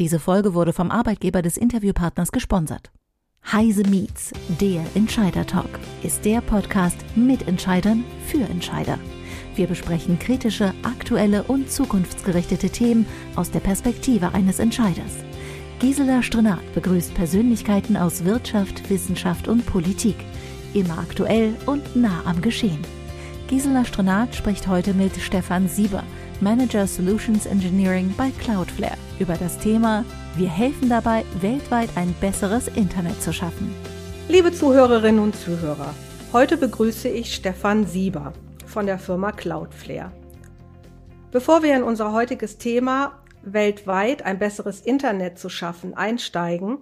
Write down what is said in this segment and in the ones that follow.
Diese Folge wurde vom Arbeitgeber des Interviewpartners gesponsert. Heise Meets, der Entscheider Talk, ist der Podcast mit Entscheidern für Entscheider. Wir besprechen kritische, aktuelle und zukunftsgerichtete Themen aus der Perspektive eines Entscheiders. Gisela Strenat begrüßt Persönlichkeiten aus Wirtschaft, Wissenschaft und Politik. Immer aktuell und nah am Geschehen. Gisela Strenat spricht heute mit Stefan Sieber, Manager Solutions Engineering bei Cloudflare, über das Thema Wir helfen dabei, weltweit ein besseres Internet zu schaffen. Liebe Zuhörerinnen und Zuhörer, heute begrüße ich Stefan Sieber von der Firma Cloudflare. Bevor wir in unser heutiges Thema weltweit ein besseres Internet zu schaffen einsteigen,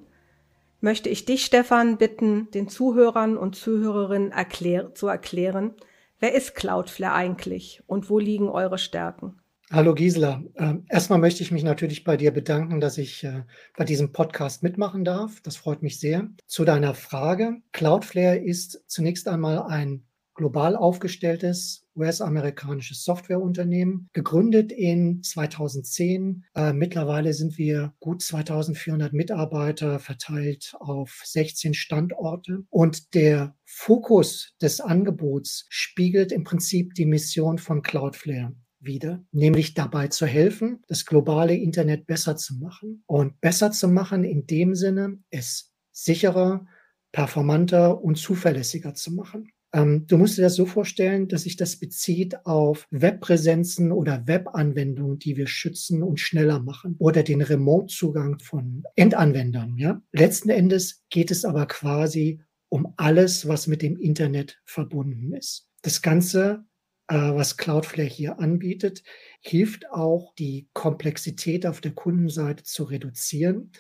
möchte ich dich, Stefan, bitten, den Zuhörern und Zuhörerinnen erklär zu erklären, wer ist Cloudflare eigentlich und wo liegen eure Stärken? Hallo Gisela. Ähm, erstmal möchte ich mich natürlich bei dir bedanken, dass ich äh, bei diesem Podcast mitmachen darf. Das freut mich sehr. Zu deiner Frage. Cloudflare ist zunächst einmal ein global aufgestelltes US-amerikanisches Softwareunternehmen, gegründet in 2010. Äh, mittlerweile sind wir gut 2400 Mitarbeiter verteilt auf 16 Standorte. Und der Fokus des Angebots spiegelt im Prinzip die Mission von Cloudflare wieder, nämlich dabei zu helfen, das globale Internet besser zu machen. Und besser zu machen in dem Sinne, es sicherer, performanter und zuverlässiger zu machen. Ähm, du musst dir das so vorstellen, dass sich das bezieht auf Webpräsenzen oder Webanwendungen, die wir schützen und schneller machen oder den Remote-Zugang von Endanwendern. Ja? Letzten Endes geht es aber quasi um alles, was mit dem Internet verbunden ist. Das Ganze was Cloudflare hier anbietet, hilft auch, die Komplexität auf der Kundenseite zu reduzieren,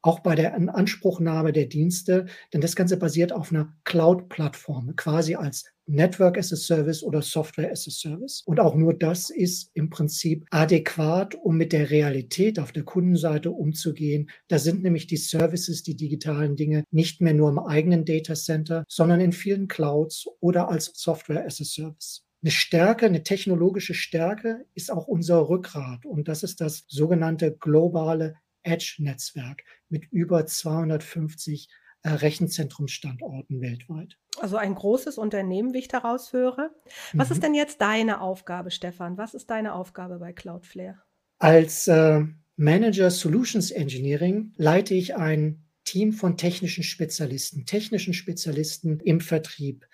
auch bei der Anspruchnahme der Dienste, denn das Ganze basiert auf einer Cloud-Plattform, quasi als Network as a Service oder Software as a Service. Und auch nur das ist im Prinzip adäquat, um mit der Realität auf der Kundenseite umzugehen. Da sind nämlich die Services, die digitalen Dinge nicht mehr nur im eigenen Data Center, sondern in vielen Clouds oder als Software as a Service. Eine Stärke, eine technologische Stärke ist auch unser Rückgrat. Und das ist das sogenannte globale Edge-Netzwerk mit über 250 äh, Rechenzentrumsstandorten weltweit. Also ein großes Unternehmen, wie ich daraus höre. Was mhm. ist denn jetzt deine Aufgabe, Stefan? Was ist deine Aufgabe bei Cloudflare? Als äh, Manager Solutions Engineering leite ich ein Team von technischen Spezialisten, technischen Spezialisten im Vertrieb.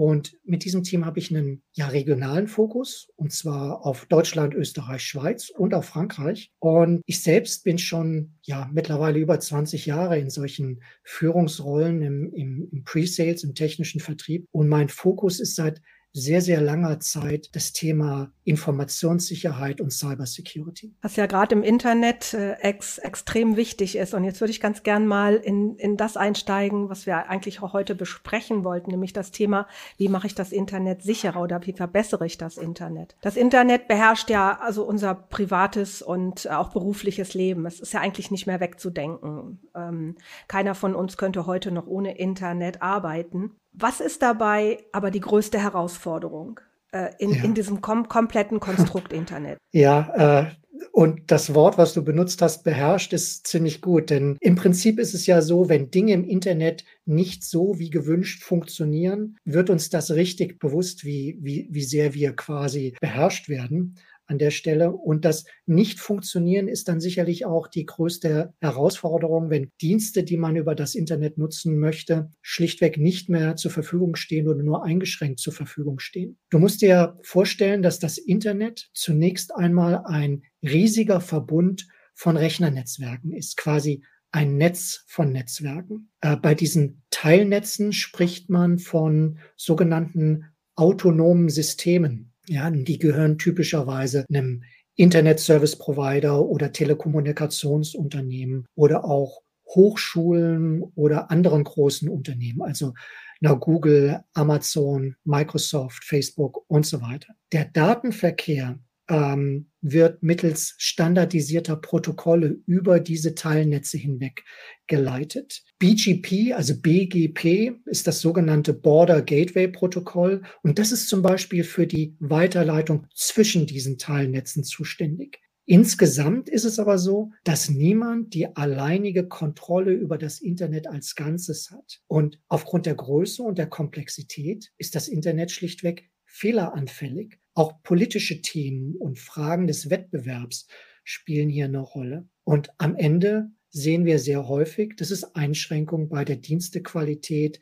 Und mit diesem Team habe ich einen ja, regionalen Fokus, und zwar auf Deutschland, Österreich, Schweiz und auf Frankreich. Und ich selbst bin schon ja mittlerweile über 20 Jahre in solchen Führungsrollen im, im, im Pre-Sales, im technischen Vertrieb. Und mein Fokus ist seit sehr, sehr langer Zeit das Thema Informationssicherheit und Cybersecurity. Was ja gerade im Internet äh, ex, extrem wichtig ist. Und jetzt würde ich ganz gern mal in, in das einsteigen, was wir eigentlich auch heute besprechen wollten, nämlich das Thema, wie mache ich das Internet sicherer oder wie verbessere ich das Internet? Das Internet beherrscht ja also unser privates und auch berufliches Leben. Es ist ja eigentlich nicht mehr wegzudenken. Ähm, keiner von uns könnte heute noch ohne Internet arbeiten. Was ist dabei aber die größte Herausforderung äh, in, ja. in diesem kom kompletten Konstrukt Internet? Ja, äh, und das Wort, was du benutzt hast, beherrscht, ist ziemlich gut. Denn im Prinzip ist es ja so, wenn Dinge im Internet nicht so wie gewünscht funktionieren, wird uns das richtig bewusst, wie, wie, wie sehr wir quasi beherrscht werden an der Stelle. Und das Nicht-Funktionieren ist dann sicherlich auch die größte Herausforderung, wenn Dienste, die man über das Internet nutzen möchte, schlichtweg nicht mehr zur Verfügung stehen oder nur eingeschränkt zur Verfügung stehen. Du musst dir vorstellen, dass das Internet zunächst einmal ein riesiger Verbund von Rechnernetzwerken ist, quasi ein Netz von Netzwerken. Äh, bei diesen Teilnetzen spricht man von sogenannten autonomen Systemen. Ja, die gehören typischerweise einem Internet Service Provider oder Telekommunikationsunternehmen oder auch Hochschulen oder anderen großen Unternehmen, also na, Google, Amazon, Microsoft, Facebook und so weiter. Der Datenverkehr ähm, wird mittels standardisierter Protokolle über diese Teilnetze hinweg geleitet. BGP, also BGP, ist das sogenannte Border Gateway Protokoll und das ist zum Beispiel für die Weiterleitung zwischen diesen Teilnetzen zuständig. Insgesamt ist es aber so, dass niemand die alleinige Kontrolle über das Internet als Ganzes hat. Und aufgrund der Größe und der Komplexität ist das Internet schlichtweg fehleranfällig. Auch politische Themen und Fragen des Wettbewerbs spielen hier eine Rolle. Und am Ende sehen wir sehr häufig, dass es Einschränkungen bei der Dienstequalität,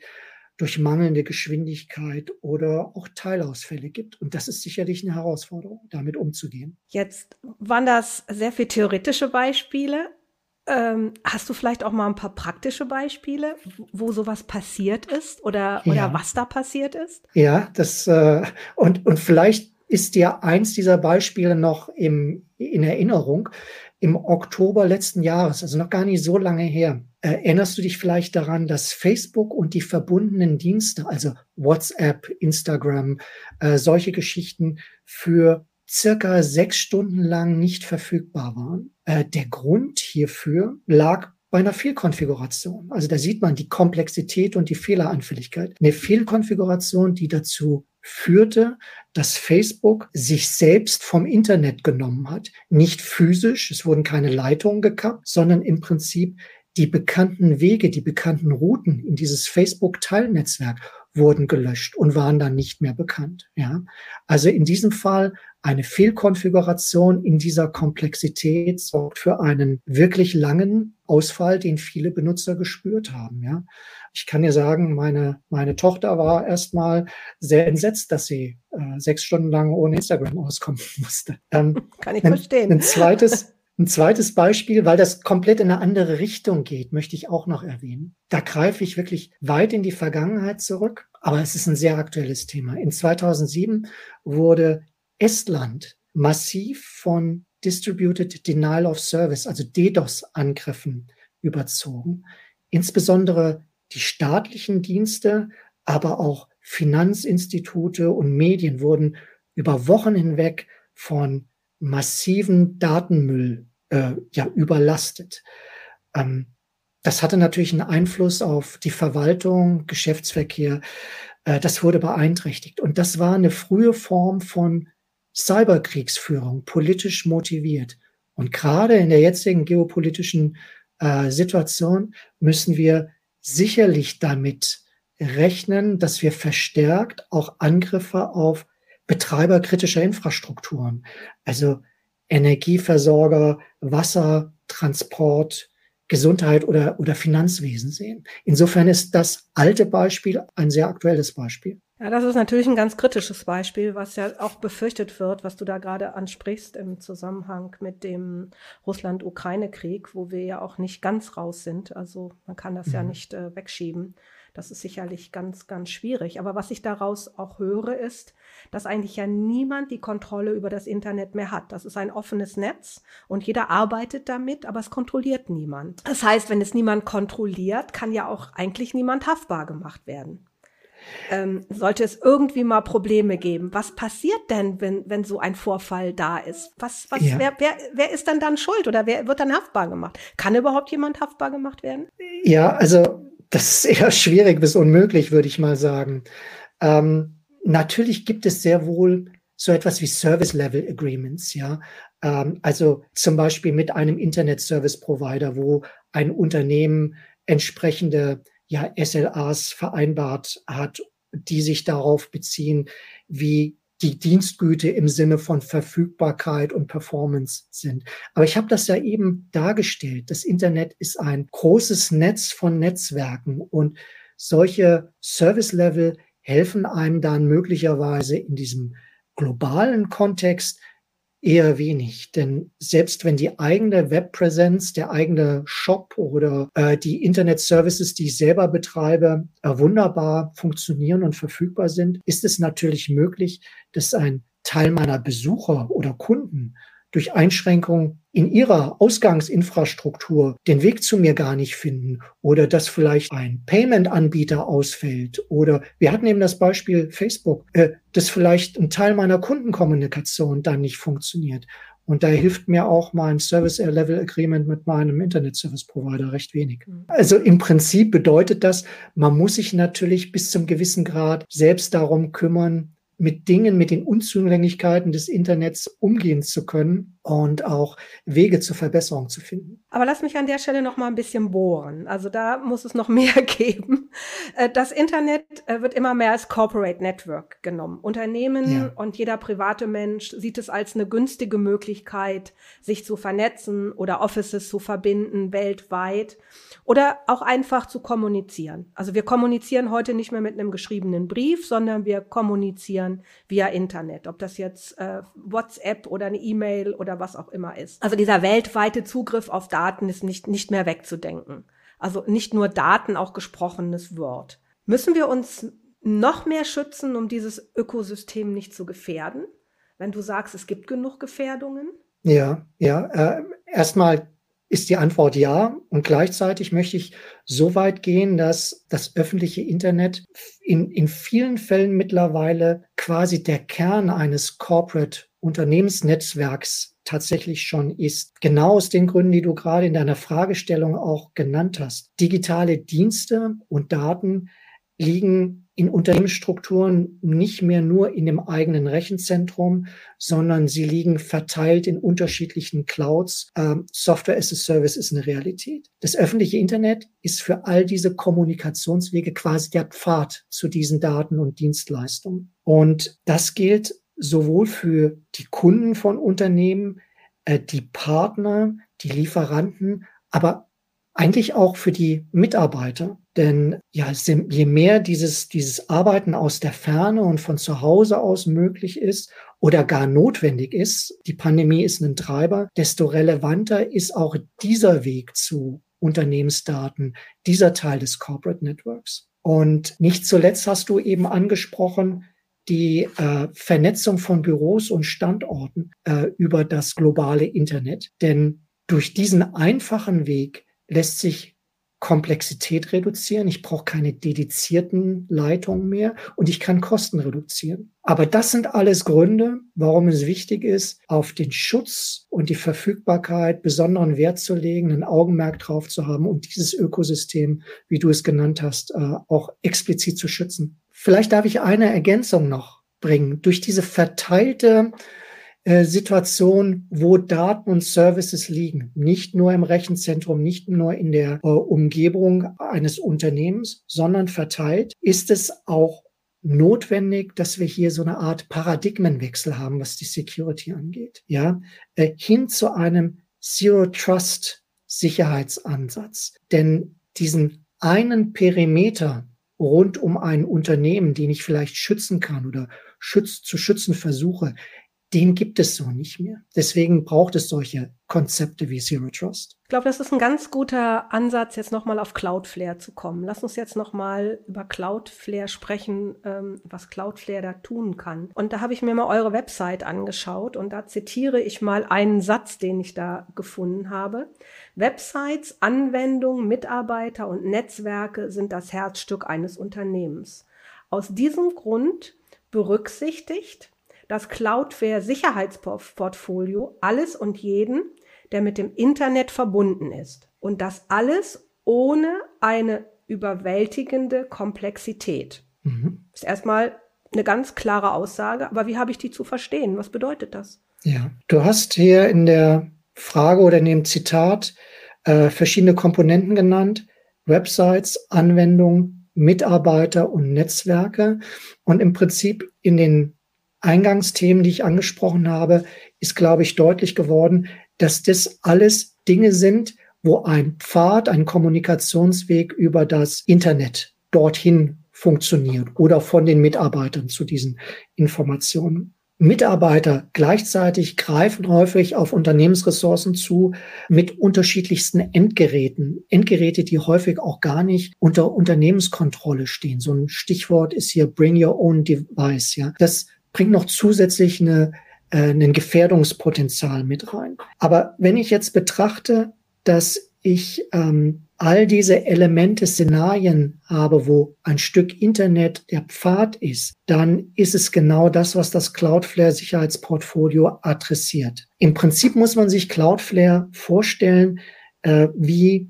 durch mangelnde Geschwindigkeit oder auch Teilausfälle gibt. Und das ist sicherlich eine Herausforderung, damit umzugehen. Jetzt waren das sehr viele theoretische Beispiele. Ähm, hast du vielleicht auch mal ein paar praktische Beispiele, wo sowas passiert ist oder, ja. oder was da passiert ist? Ja, das äh, und, und vielleicht ist dir eins dieser Beispiele noch im, in Erinnerung im Oktober letzten Jahres, also noch gar nicht so lange her. Erinnerst du dich vielleicht daran, dass Facebook und die verbundenen Dienste, also WhatsApp, Instagram, äh, solche Geschichten für circa sechs Stunden lang nicht verfügbar waren? Äh, der Grund hierfür lag bei einer Fehlkonfiguration. Also da sieht man die Komplexität und die Fehleranfälligkeit. Eine Fehlkonfiguration, die dazu führte, dass Facebook sich selbst vom Internet genommen hat. Nicht physisch, es wurden keine Leitungen gekappt, sondern im Prinzip die bekannten Wege, die bekannten Routen in dieses Facebook-Teilnetzwerk wurden gelöscht und waren dann nicht mehr bekannt. Ja, also in diesem Fall eine Fehlkonfiguration in dieser Komplexität sorgt für einen wirklich langen Ausfall, den viele Benutzer gespürt haben. Ja, ich kann dir sagen, meine meine Tochter war erstmal sehr entsetzt, dass sie äh, sechs Stunden lang ohne Instagram auskommen musste. Ähm, kann ich verstehen. Ein zweites ein zweites Beispiel, weil das komplett in eine andere Richtung geht, möchte ich auch noch erwähnen. Da greife ich wirklich weit in die Vergangenheit zurück, aber es ist ein sehr aktuelles Thema. In 2007 wurde Estland massiv von Distributed Denial of Service, also DDoS-Angriffen überzogen. Insbesondere die staatlichen Dienste, aber auch Finanzinstitute und Medien wurden über Wochen hinweg von massiven Datenmüll äh, ja überlastet. Ähm, das hatte natürlich einen Einfluss auf die Verwaltung, Geschäftsverkehr. Äh, das wurde beeinträchtigt. Und das war eine frühe Form von Cyberkriegsführung, politisch motiviert. Und gerade in der jetzigen geopolitischen äh, Situation müssen wir sicherlich damit rechnen, dass wir verstärkt auch Angriffe auf Betreiber kritischer Infrastrukturen, also Energieversorger, Wasser, Transport, Gesundheit oder, oder Finanzwesen sehen. Insofern ist das alte Beispiel ein sehr aktuelles Beispiel. Ja, das ist natürlich ein ganz kritisches Beispiel, was ja auch befürchtet wird, was du da gerade ansprichst im Zusammenhang mit dem Russland-Ukraine-Krieg, wo wir ja auch nicht ganz raus sind. Also man kann das mhm. ja nicht äh, wegschieben. Das ist sicherlich ganz, ganz schwierig. Aber was ich daraus auch höre, ist, dass eigentlich ja niemand die Kontrolle über das Internet mehr hat. Das ist ein offenes Netz und jeder arbeitet damit, aber es kontrolliert niemand. Das heißt, wenn es niemand kontrolliert, kann ja auch eigentlich niemand haftbar gemacht werden. Ähm, sollte es irgendwie mal Probleme geben, was passiert denn, wenn, wenn so ein Vorfall da ist? Was, was, ja. wer, wer, wer ist denn dann schuld oder wer wird dann haftbar gemacht? Kann überhaupt jemand haftbar gemacht werden? Ja, also das ist eher schwierig bis unmöglich, würde ich mal sagen. Ähm, natürlich gibt es sehr wohl so etwas wie Service Level Agreements, ja. Ähm, also zum Beispiel mit einem Internet Service Provider, wo ein Unternehmen entsprechende ja, SLAs vereinbart hat, die sich darauf beziehen, wie die Dienstgüte im Sinne von Verfügbarkeit und Performance sind. Aber ich habe das ja eben dargestellt. Das Internet ist ein großes Netz von Netzwerken und solche Service-Level helfen einem dann möglicherweise in diesem globalen Kontext Eher wenig, denn selbst wenn die eigene Webpräsenz, der eigene Shop oder äh, die Internet-Services, die ich selber betreibe, äh, wunderbar funktionieren und verfügbar sind, ist es natürlich möglich, dass ein Teil meiner Besucher oder Kunden durch Einschränkungen in ihrer Ausgangsinfrastruktur den Weg zu mir gar nicht finden oder dass vielleicht ein Payment-Anbieter ausfällt oder wir hatten eben das Beispiel Facebook, äh, dass vielleicht ein Teil meiner Kundenkommunikation dann nicht funktioniert. Und da hilft mir auch mein Service Level Agreement mit meinem Internet Service Provider recht wenig. Mhm. Also im Prinzip bedeutet das, man muss sich natürlich bis zum gewissen Grad selbst darum kümmern, mit Dingen, mit den Unzulänglichkeiten des Internets umgehen zu können und auch Wege zur Verbesserung zu finden. Aber lass mich an der Stelle noch mal ein bisschen bohren. Also da muss es noch mehr geben. Äh, das Internet äh, wird immer mehr als Corporate Network genommen. Unternehmen ja. und jeder private Mensch sieht es als eine günstige Möglichkeit, sich zu vernetzen oder Offices zu verbinden weltweit oder auch einfach zu kommunizieren. Also wir kommunizieren heute nicht mehr mit einem geschriebenen Brief, sondern wir kommunizieren via Internet, ob das jetzt äh, WhatsApp oder eine E-Mail oder was auch immer ist. Also dieser weltweite Zugriff auf Daten ist nicht, nicht mehr wegzudenken. Also nicht nur Daten, auch gesprochenes Wort. Müssen wir uns noch mehr schützen, um dieses Ökosystem nicht zu gefährden? Wenn du sagst, es gibt genug Gefährdungen? Ja, ja. Äh, erstmal ist die Antwort ja. Und gleichzeitig möchte ich so weit gehen, dass das öffentliche Internet in, in vielen Fällen mittlerweile quasi der Kern eines Corporate Unternehmensnetzwerks tatsächlich schon ist. Genau aus den Gründen, die du gerade in deiner Fragestellung auch genannt hast. Digitale Dienste und Daten liegen in Unternehmensstrukturen nicht mehr nur in dem eigenen Rechenzentrum, sondern sie liegen verteilt in unterschiedlichen Clouds. Ähm, Software as a Service ist eine Realität. Das öffentliche Internet ist für all diese Kommunikationswege quasi der Pfad zu diesen Daten und Dienstleistungen. Und das gilt sowohl für die Kunden von Unternehmen, äh, die Partner, die Lieferanten, aber eigentlich auch für die Mitarbeiter. Denn ja, je mehr dieses, dieses Arbeiten aus der Ferne und von zu Hause aus möglich ist oder gar notwendig ist, die Pandemie ist ein Treiber, desto relevanter ist auch dieser Weg zu Unternehmensdaten, dieser Teil des Corporate Networks. Und nicht zuletzt hast du eben angesprochen, die äh, Vernetzung von Büros und Standorten äh, über das globale Internet. Denn durch diesen einfachen Weg lässt sich Komplexität reduzieren. Ich brauche keine dedizierten Leitungen mehr und ich kann Kosten reduzieren. Aber das sind alles Gründe, warum es wichtig ist, auf den Schutz und die Verfügbarkeit besonderen Wert zu legen, ein Augenmerk drauf zu haben und dieses Ökosystem, wie du es genannt hast, äh, auch explizit zu schützen. Vielleicht darf ich eine Ergänzung noch bringen. Durch diese verteilte Situation, wo Daten und Services liegen. Nicht nur im Rechenzentrum, nicht nur in der äh, Umgebung eines Unternehmens, sondern verteilt, ist es auch notwendig, dass wir hier so eine Art Paradigmenwechsel haben, was die Security angeht. Ja, äh, hin zu einem Zero Trust Sicherheitsansatz. Denn diesen einen Perimeter rund um ein Unternehmen, den ich vielleicht schützen kann oder schütz, zu schützen versuche, den gibt es so nicht mehr. Deswegen braucht es solche Konzepte wie Zero Trust. Ich glaube, das ist ein ganz guter Ansatz, jetzt nochmal auf Cloudflare zu kommen. Lass uns jetzt nochmal über Cloudflare sprechen, ähm, was Cloudflare da tun kann. Und da habe ich mir mal eure Website angeschaut und da zitiere ich mal einen Satz, den ich da gefunden habe. Websites, Anwendungen, Mitarbeiter und Netzwerke sind das Herzstück eines Unternehmens. Aus diesem Grund berücksichtigt das Cloudware Sicherheitsportfolio alles und jeden, der mit dem Internet verbunden ist. Und das alles ohne eine überwältigende Komplexität. Mhm. Ist erstmal eine ganz klare Aussage, aber wie habe ich die zu verstehen? Was bedeutet das? Ja, du hast hier in der Frage oder in dem Zitat äh, verschiedene Komponenten genannt. Websites, Anwendungen, Mitarbeiter und Netzwerke. Und im Prinzip in den Eingangsthemen, die ich angesprochen habe, ist, glaube ich, deutlich geworden, dass das alles Dinge sind, wo ein Pfad, ein Kommunikationsweg über das Internet dorthin funktioniert oder von den Mitarbeitern zu diesen Informationen. Mitarbeiter gleichzeitig greifen häufig auf Unternehmensressourcen zu mit unterschiedlichsten Endgeräten. Endgeräte, die häufig auch gar nicht unter Unternehmenskontrolle stehen. So ein Stichwort ist hier Bring Your Own Device. Ja, das bringt noch zusätzlich eine, äh, ein Gefährdungspotenzial mit rein. Aber wenn ich jetzt betrachte, dass ich ähm, all diese Elemente, Szenarien habe, wo ein Stück Internet der Pfad ist, dann ist es genau das, was das Cloudflare Sicherheitsportfolio adressiert. Im Prinzip muss man sich Cloudflare vorstellen äh, wie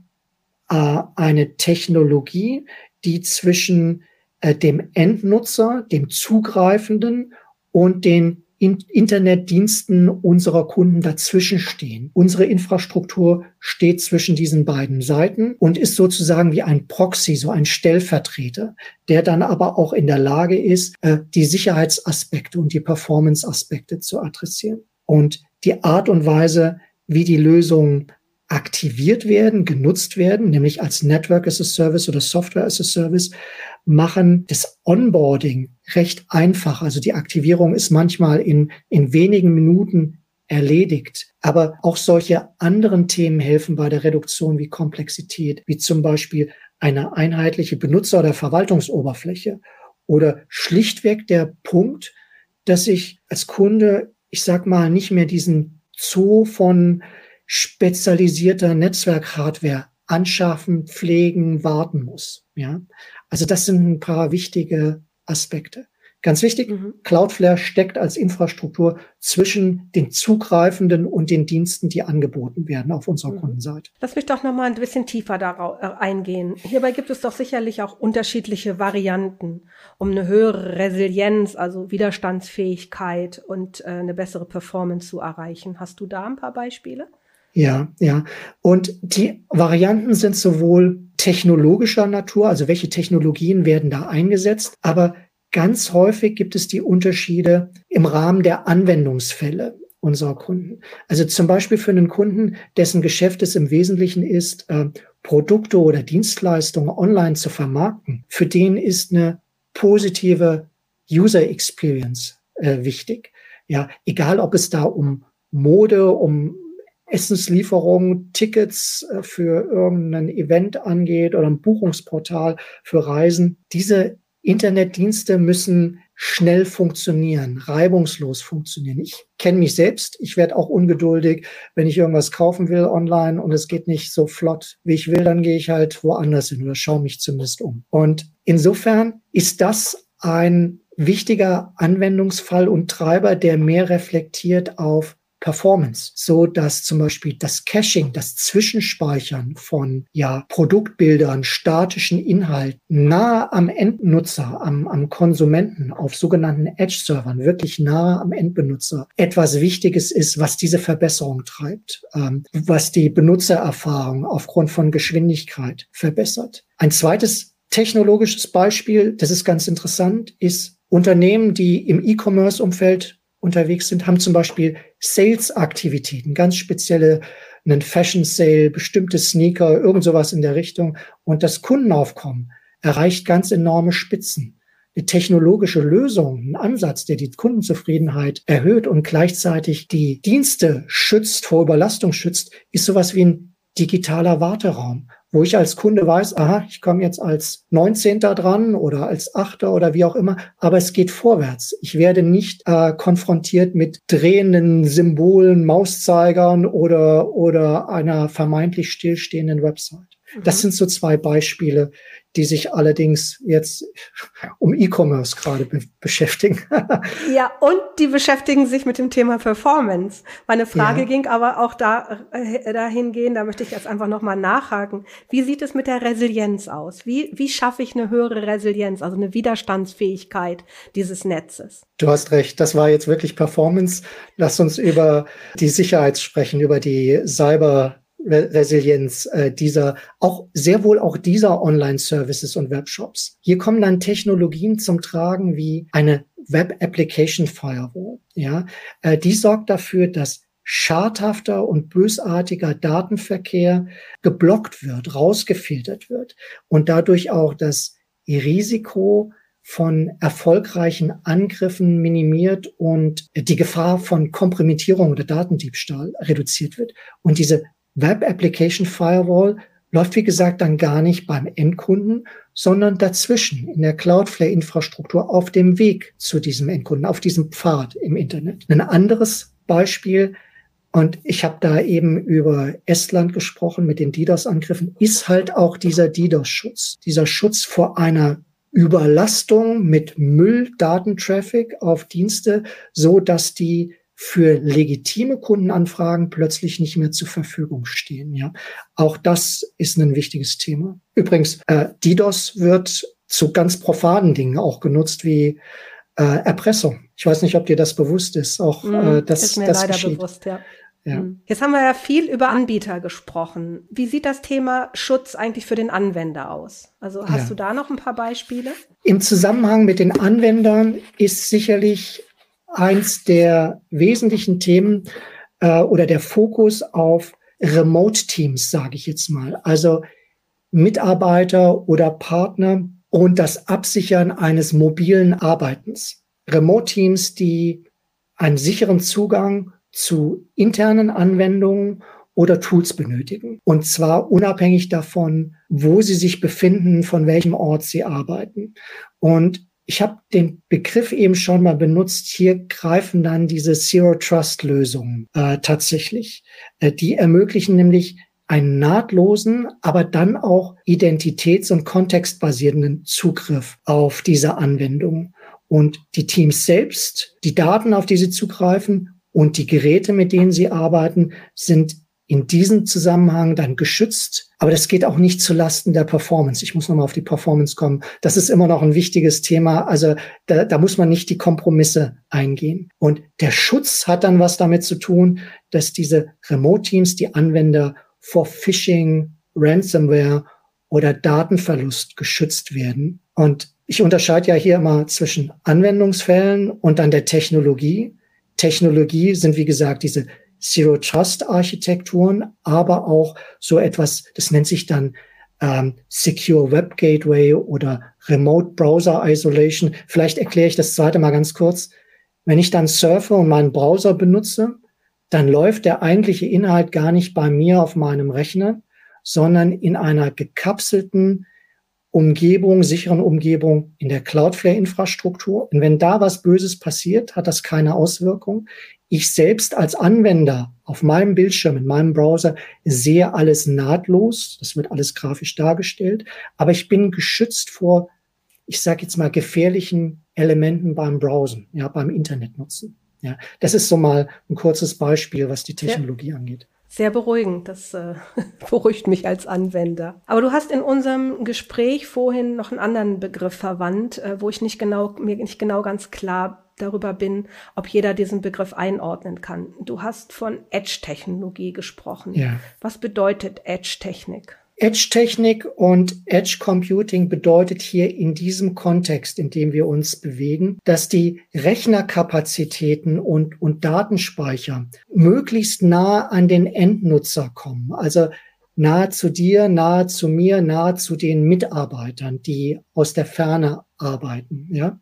äh, eine Technologie, die zwischen äh, dem Endnutzer, dem Zugreifenden und den in Internetdiensten unserer Kunden dazwischen stehen. Unsere Infrastruktur steht zwischen diesen beiden Seiten und ist sozusagen wie ein Proxy, so ein Stellvertreter, der dann aber auch in der Lage ist, äh, die Sicherheitsaspekte und die Performance-Aspekte zu adressieren. Und die Art und Weise, wie die Lösungen aktiviert werden, genutzt werden, nämlich als Network as a Service oder Software as a Service, machen das Onboarding recht einfach. Also die Aktivierung ist manchmal in, in wenigen Minuten erledigt. Aber auch solche anderen Themen helfen bei der Reduktion wie Komplexität, wie zum Beispiel eine einheitliche Benutzer- oder Verwaltungsoberfläche oder schlichtweg der Punkt, dass ich als Kunde, ich sag mal, nicht mehr diesen Zoo von spezialisierter Netzwerkhardware anschaffen, pflegen, warten muss. Ja, also das sind ein paar wichtige Aspekte. Ganz wichtig, mhm. Cloudflare steckt als Infrastruktur zwischen den Zugreifenden und den Diensten, die angeboten werden auf unserer mhm. Kundenseite. Lass mich doch noch mal ein bisschen tiefer darauf äh, eingehen. Hierbei gibt es doch sicherlich auch unterschiedliche Varianten, um eine höhere Resilienz, also Widerstandsfähigkeit und äh, eine bessere Performance zu erreichen. Hast du da ein paar Beispiele? Ja, ja. Und die Varianten sind sowohl technologischer Natur, also welche Technologien werden da eingesetzt, aber ganz häufig gibt es die Unterschiede im Rahmen der Anwendungsfälle unserer Kunden. Also zum Beispiel für einen Kunden, dessen Geschäft es im Wesentlichen ist, äh, Produkte oder Dienstleistungen online zu vermarkten, für den ist eine positive User Experience äh, wichtig. Ja, egal ob es da um Mode, um Essenslieferung, Tickets äh, für irgendein Event angeht oder ein Buchungsportal für Reisen. Diese Internetdienste müssen schnell funktionieren, reibungslos funktionieren. Ich kenne mich selbst. Ich werde auch ungeduldig, wenn ich irgendwas kaufen will online und es geht nicht so flott, wie ich will, dann gehe ich halt woanders hin oder schaue mich zumindest um. Und insofern ist das ein wichtiger Anwendungsfall und Treiber, der mehr reflektiert auf Performance, so dass zum Beispiel das Caching, das Zwischenspeichern von ja Produktbildern, statischen Inhalten nahe am Endnutzer, am, am Konsumenten auf sogenannten Edge-Servern, wirklich nahe am Endbenutzer, etwas Wichtiges ist, was diese Verbesserung treibt, ähm, was die Benutzererfahrung aufgrund von Geschwindigkeit verbessert. Ein zweites technologisches Beispiel, das ist ganz interessant, ist Unternehmen, die im E-Commerce-Umfeld unterwegs sind, haben zum Beispiel Sales-Aktivitäten, ganz spezielle, einen Fashion Sale, bestimmte Sneaker, irgend sowas in der Richtung. Und das Kundenaufkommen erreicht ganz enorme Spitzen. Eine technologische Lösung, ein Ansatz, der die Kundenzufriedenheit erhöht und gleichzeitig die Dienste schützt, vor Überlastung schützt, ist sowas wie ein digitaler Warteraum wo ich als Kunde weiß, aha, ich komme jetzt als 19. dran oder als 8. oder wie auch immer, aber es geht vorwärts. Ich werde nicht äh, konfrontiert mit drehenden Symbolen, Mauszeigern oder, oder einer vermeintlich stillstehenden Website. Das mhm. sind so zwei Beispiele, die sich allerdings jetzt um E-Commerce gerade be beschäftigen. ja, und die beschäftigen sich mit dem Thema Performance. Meine Frage ja. ging aber auch da, äh, dahingehend, da möchte ich jetzt einfach nochmal nachhaken. Wie sieht es mit der Resilienz aus? Wie, wie schaffe ich eine höhere Resilienz, also eine Widerstandsfähigkeit dieses Netzes? Du hast recht, das war jetzt wirklich Performance. Lass uns über die Sicherheit sprechen, über die Cyber Resilienz äh, dieser, auch sehr wohl auch dieser Online-Services und Webshops. Hier kommen dann Technologien zum Tragen wie eine Web Application Firewall. Ja, äh, die sorgt dafür, dass schadhafter und bösartiger Datenverkehr geblockt wird, rausgefiltert wird und dadurch auch das Risiko von erfolgreichen Angriffen minimiert und die Gefahr von Kompromittierung oder Datendiebstahl reduziert wird. Und diese Web Application Firewall läuft, wie gesagt, dann gar nicht beim Endkunden, sondern dazwischen in der Cloudflare-Infrastruktur auf dem Weg zu diesem Endkunden, auf diesem Pfad im Internet. Ein anderes Beispiel, und ich habe da eben über Estland gesprochen mit den DDoS-Angriffen, ist halt auch dieser DDoS-Schutz, dieser Schutz vor einer Überlastung mit Müll-Datentraffic auf Dienste, so dass die für legitime Kundenanfragen plötzlich nicht mehr zur Verfügung stehen. Ja, auch das ist ein wichtiges Thema. Übrigens, äh, DDoS wird zu ganz profanen Dingen auch genutzt wie äh, Erpressung. Ich weiß nicht, ob dir das bewusst ist. Auch mm, äh, das ist mir das leider geschieht. bewusst, ja. Ja. Hm. Jetzt haben wir ja viel über Anbieter gesprochen. Wie sieht das Thema Schutz eigentlich für den Anwender aus? Also hast Ja. du da noch ein paar Beispiele? Im Zusammenhang mit den Anwendern ist sicherlich eins der wesentlichen Themen äh, oder der Fokus auf Remote-Teams, sage ich jetzt mal. Also Mitarbeiter oder Partner und das Absichern eines mobilen Arbeitens. Remote-Teams, die einen sicheren Zugang zu internen Anwendungen oder Tools benötigen. Und zwar unabhängig davon, wo sie sich befinden, von welchem Ort sie arbeiten. Und ich habe den Begriff eben schon mal benutzt. Hier greifen dann diese Zero Trust Lösungen äh, tatsächlich. Äh, die ermöglichen nämlich einen nahtlosen, aber dann auch identitäts- und kontextbasierenden Zugriff auf diese Anwendung. Und die Teams selbst, die Daten, auf die sie zugreifen und die Geräte, mit denen sie arbeiten, sind in diesem Zusammenhang dann geschützt. Aber das geht auch nicht zu Lasten der Performance. Ich muss nochmal auf die Performance kommen. Das ist immer noch ein wichtiges Thema. Also da, da muss man nicht die Kompromisse eingehen. Und der Schutz hat dann was damit zu tun, dass diese Remote-Teams die Anwender vor Phishing, Ransomware oder Datenverlust geschützt werden. Und ich unterscheide ja hier immer zwischen Anwendungsfällen und dann der Technologie. Technologie sind, wie gesagt, diese Zero Trust Architekturen, aber auch so etwas, das nennt sich dann ähm, Secure Web Gateway oder Remote Browser Isolation. Vielleicht erkläre ich das zweite mal ganz kurz. Wenn ich dann surfe und meinen Browser benutze, dann läuft der eigentliche Inhalt gar nicht bei mir auf meinem Rechner, sondern in einer gekapselten Umgebung, sicheren Umgebung in der Cloudflare-Infrastruktur. Und wenn da was Böses passiert, hat das keine Auswirkung. Ich selbst als Anwender auf meinem Bildschirm, in meinem Browser, sehe alles nahtlos. Das wird alles grafisch dargestellt. Aber ich bin geschützt vor, ich sage jetzt mal, gefährlichen Elementen beim Browsen, ja, beim Internet nutzen. Ja, das ist so mal ein kurzes Beispiel, was die Technologie ja. angeht. Sehr beruhigend, das äh, beruhigt mich als Anwender. Aber du hast in unserem Gespräch vorhin noch einen anderen Begriff verwandt, äh, wo ich nicht genau, mir nicht genau ganz klar darüber bin, ob jeder diesen Begriff einordnen kann. Du hast von Edge-Technologie gesprochen. Ja. Was bedeutet Edge-Technik? Edge-Technik und Edge-Computing bedeutet hier in diesem Kontext, in dem wir uns bewegen, dass die Rechnerkapazitäten und, und Datenspeicher möglichst nah an den Endnutzer kommen. Also nahe zu dir, nahe zu mir, nahe zu den Mitarbeitern, die aus der Ferne arbeiten. Ja?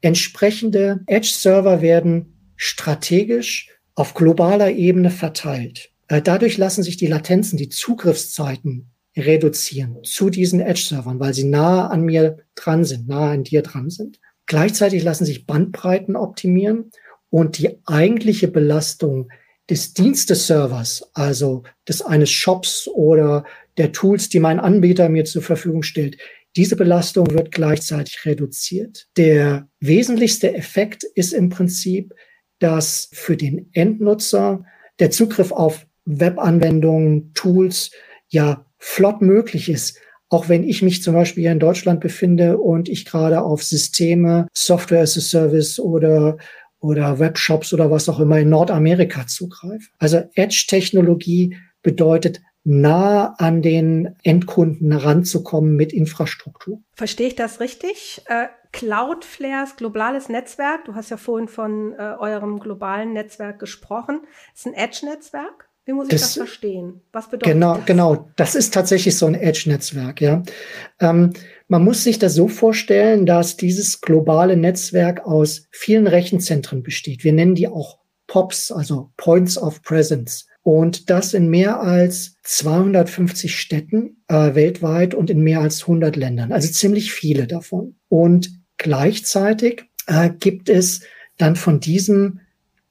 Entsprechende Edge-Server werden strategisch auf globaler Ebene verteilt. Dadurch lassen sich die Latenzen, die Zugriffszeiten reduzieren zu diesen Edge-Servern, weil sie nahe an mir dran sind, nahe an dir dran sind. Gleichzeitig lassen sich Bandbreiten optimieren und die eigentliche Belastung des Diensteservers, also des eines Shops oder der Tools, die mein Anbieter mir zur Verfügung stellt, diese Belastung wird gleichzeitig reduziert. Der wesentlichste Effekt ist im Prinzip, dass für den Endnutzer der Zugriff auf Webanwendungen, Tools ja flott möglich ist. Auch wenn ich mich zum Beispiel hier in Deutschland befinde und ich gerade auf Systeme, Software as a Service oder, oder Webshops oder was auch immer in Nordamerika zugreife. Also Edge-Technologie bedeutet, nah an den Endkunden ranzukommen mit Infrastruktur. Verstehe ich das richtig? Äh, Cloudflares globales Netzwerk, du hast ja vorhin von äh, eurem globalen Netzwerk gesprochen, ist ein Edge-Netzwerk? Wie muss ich das, das verstehen? Was bedeutet genau, das? Genau, das ist tatsächlich so ein Edge-Netzwerk, ja. Ähm, man muss sich das so vorstellen, dass dieses globale Netzwerk aus vielen Rechenzentren besteht. Wir nennen die auch POPs, also Points of Presence. Und das in mehr als 250 Städten äh, weltweit und in mehr als 100 Ländern. Also ziemlich viele davon. Und gleichzeitig äh, gibt es dann von diesem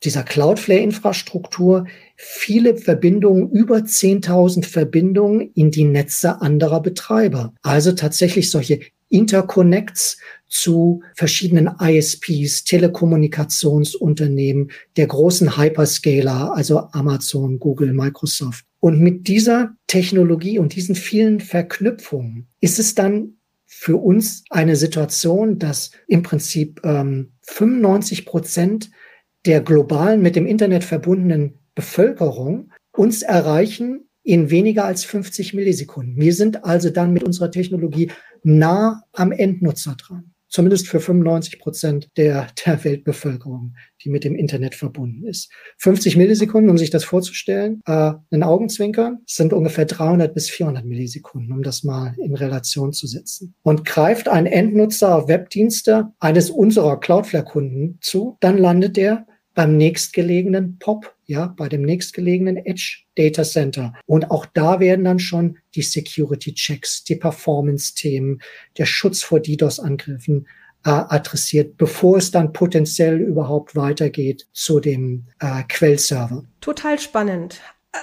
dieser Cloudflare-Infrastruktur viele Verbindungen, über 10.000 Verbindungen in die Netze anderer Betreiber. Also tatsächlich solche Interconnects zu verschiedenen ISPs, Telekommunikationsunternehmen, der großen Hyperscaler, also Amazon, Google, Microsoft. Und mit dieser Technologie und diesen vielen Verknüpfungen ist es dann für uns eine Situation, dass im Prinzip ähm, 95 Prozent der globalen mit dem Internet verbundenen Bevölkerung uns erreichen in weniger als 50 Millisekunden. Wir sind also dann mit unserer Technologie nah am Endnutzer dran zumindest für 95 Prozent der, der Weltbevölkerung, die mit dem Internet verbunden ist. 50 Millisekunden, um sich das vorzustellen, äh, ein Augenzwinker sind ungefähr 300 bis 400 Millisekunden, um das mal in Relation zu setzen. Und greift ein Endnutzer Webdienste eines unserer Cloudflare-Kunden zu, dann landet er beim nächstgelegenen POP, ja, bei dem nächstgelegenen Edge Data Center. Und auch da werden dann schon die Security Checks, die Performance-Themen, der Schutz vor DDoS-Angriffen äh, adressiert, bevor es dann potenziell überhaupt weitergeht zu dem äh, Quellserver. Total spannend.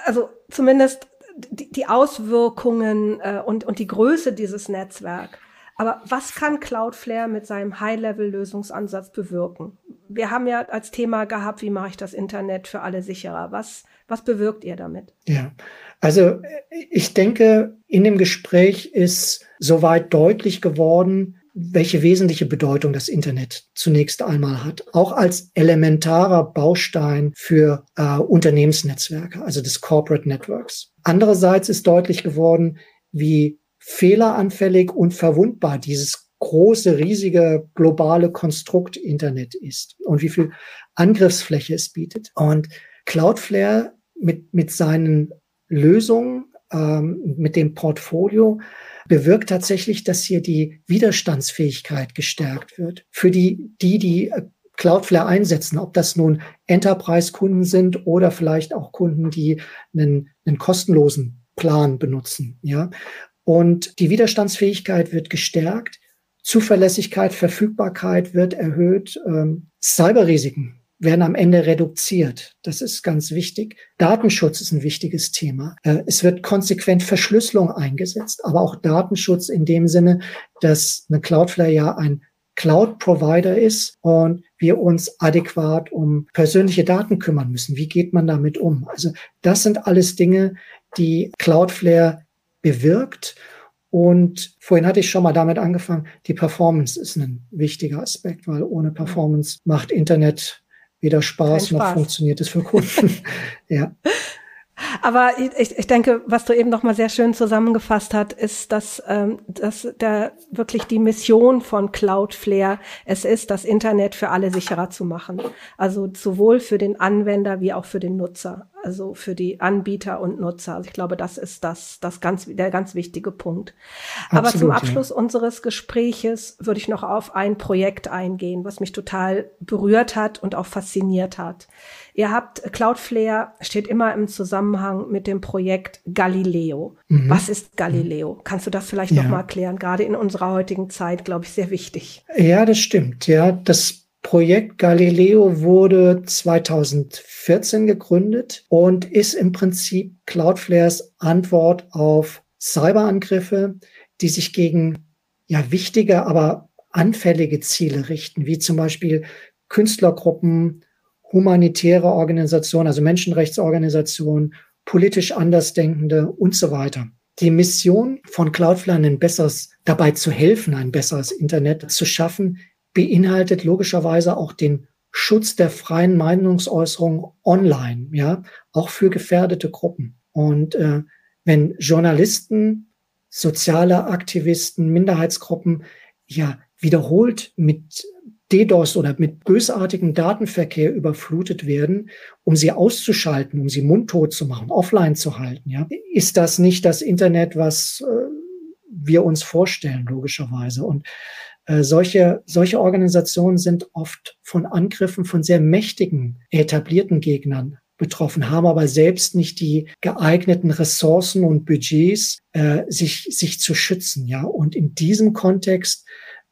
Also zumindest die, die Auswirkungen äh, und, und die Größe dieses Netzwerks. Aber was kann Cloudflare mit seinem High-Level-Lösungsansatz bewirken? Wir haben ja als Thema gehabt, wie mache ich das Internet für alle sicherer? Was, was bewirkt ihr damit? Ja, also ich denke, in dem Gespräch ist soweit deutlich geworden, welche wesentliche Bedeutung das Internet zunächst einmal hat, auch als elementarer Baustein für äh, Unternehmensnetzwerke, also des Corporate Networks. Andererseits ist deutlich geworden, wie fehleranfällig und verwundbar dieses große, riesige globale Konstrukt Internet ist und wie viel Angriffsfläche es bietet. Und Cloudflare mit, mit seinen Lösungen, ähm, mit dem Portfolio, bewirkt tatsächlich, dass hier die Widerstandsfähigkeit gestärkt wird. Für die, die, die äh, Cloudflare einsetzen, ob das nun Enterprise-Kunden sind oder vielleicht auch Kunden, die einen, einen kostenlosen Plan benutzen, ja. Und die Widerstandsfähigkeit wird gestärkt, Zuverlässigkeit, Verfügbarkeit wird erhöht, ähm, Cyberrisiken werden am Ende reduziert. Das ist ganz wichtig. Datenschutz ist ein wichtiges Thema. Äh, es wird konsequent Verschlüsselung eingesetzt, aber auch Datenschutz in dem Sinne, dass eine Cloudflare ja ein Cloud-Provider ist und wir uns adäquat um persönliche Daten kümmern müssen. Wie geht man damit um? Also das sind alles Dinge, die Cloudflare bewirkt. Und vorhin hatte ich schon mal damit angefangen, die Performance ist ein wichtiger Aspekt, weil ohne Performance macht Internet weder Spaß, Spaß. noch funktioniert es für Kunden. ja. Aber ich, ich denke, was du eben noch mal sehr schön zusammengefasst hast, ist, dass, ähm, dass der, wirklich die Mission von Cloudflare es ist, das Internet für alle sicherer zu machen. Also sowohl für den Anwender wie auch für den Nutzer also für die Anbieter und Nutzer. Also ich glaube, das ist das, das ganz, der ganz wichtige Punkt. Absolut, Aber zum Abschluss ja. unseres Gespräches würde ich noch auf ein Projekt eingehen, was mich total berührt hat und auch fasziniert hat. Ihr habt Cloudflare steht immer im Zusammenhang mit dem Projekt Galileo. Mhm. Was ist Galileo? Kannst du das vielleicht ja. noch mal erklären? Gerade in unserer heutigen Zeit, glaube ich, sehr wichtig. Ja, das stimmt. Ja, das Projekt Galileo wurde 2014 gegründet und ist im Prinzip Cloudflares Antwort auf Cyberangriffe, die sich gegen ja wichtige, aber anfällige Ziele richten, wie zum Beispiel Künstlergruppen, humanitäre Organisationen, also Menschenrechtsorganisationen, politisch Andersdenkende und so weiter. Die Mission von Cloudflare, ein besseres, dabei zu helfen, ein besseres Internet zu schaffen, beinhaltet logischerweise auch den Schutz der freien Meinungsäußerung online, ja, auch für gefährdete Gruppen. Und äh, wenn Journalisten, soziale Aktivisten, Minderheitsgruppen ja wiederholt mit DDoS oder mit bösartigem Datenverkehr überflutet werden, um sie auszuschalten, um sie mundtot zu machen, offline zu halten, ja, ist das nicht das Internet, was äh, wir uns vorstellen, logischerweise. Und äh, solche, solche Organisationen sind oft von Angriffen von sehr mächtigen, etablierten Gegnern betroffen, haben aber selbst nicht die geeigneten Ressourcen und Budgets, äh, sich, sich zu schützen. Ja, und in diesem Kontext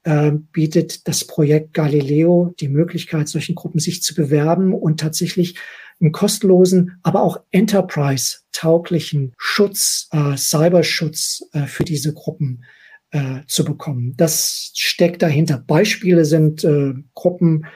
äh, bietet das Projekt Galileo die Möglichkeit, solchen Gruppen sich zu bewerben und tatsächlich einen kostenlosen, aber auch Enterprise-tauglichen Schutz, äh, Cyberschutz äh, für diese Gruppen äh, zu bekommen. Das steckt dahinter. Beispiele sind äh, Gruppen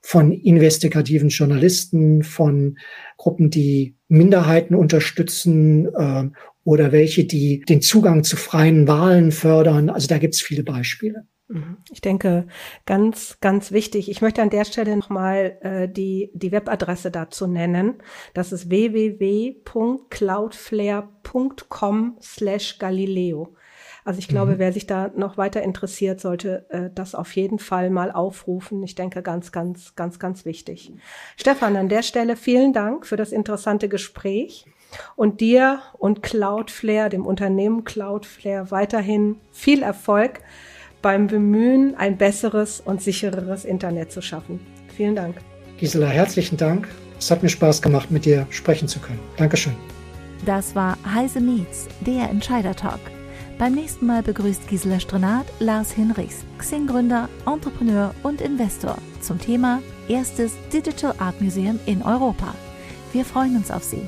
von investigativen Journalisten, von Gruppen, die Minderheiten unterstützen äh, oder welche, die den Zugang zu freien Wahlen fördern. Also da gibt es viele Beispiele. Mhm. Ich denke, ganz, ganz wichtig. Ich möchte an der Stelle nochmal äh, die, die Webadresse dazu nennen. Das ist www.cloudflare.com slash Galileo. Also ich glaube, mhm. wer sich da noch weiter interessiert, sollte äh, das auf jeden Fall mal aufrufen. Ich denke, ganz, ganz, ganz, ganz wichtig. Stefan, an der Stelle vielen Dank für das interessante Gespräch und dir und Cloudflare, dem Unternehmen Cloudflare, weiterhin viel Erfolg beim Bemühen, ein besseres und sichereres Internet zu schaffen. Vielen Dank. Gisela, herzlichen Dank. Es hat mir Spaß gemacht, mit dir sprechen zu können. Dankeschön. Das war Heise Meets, der Entscheider Talk. Beim nächsten Mal begrüßt Gisela Strenat Lars Hinrichs, Xing-Gründer, Entrepreneur und Investor zum Thema erstes Digital Art Museum in Europa. Wir freuen uns auf Sie.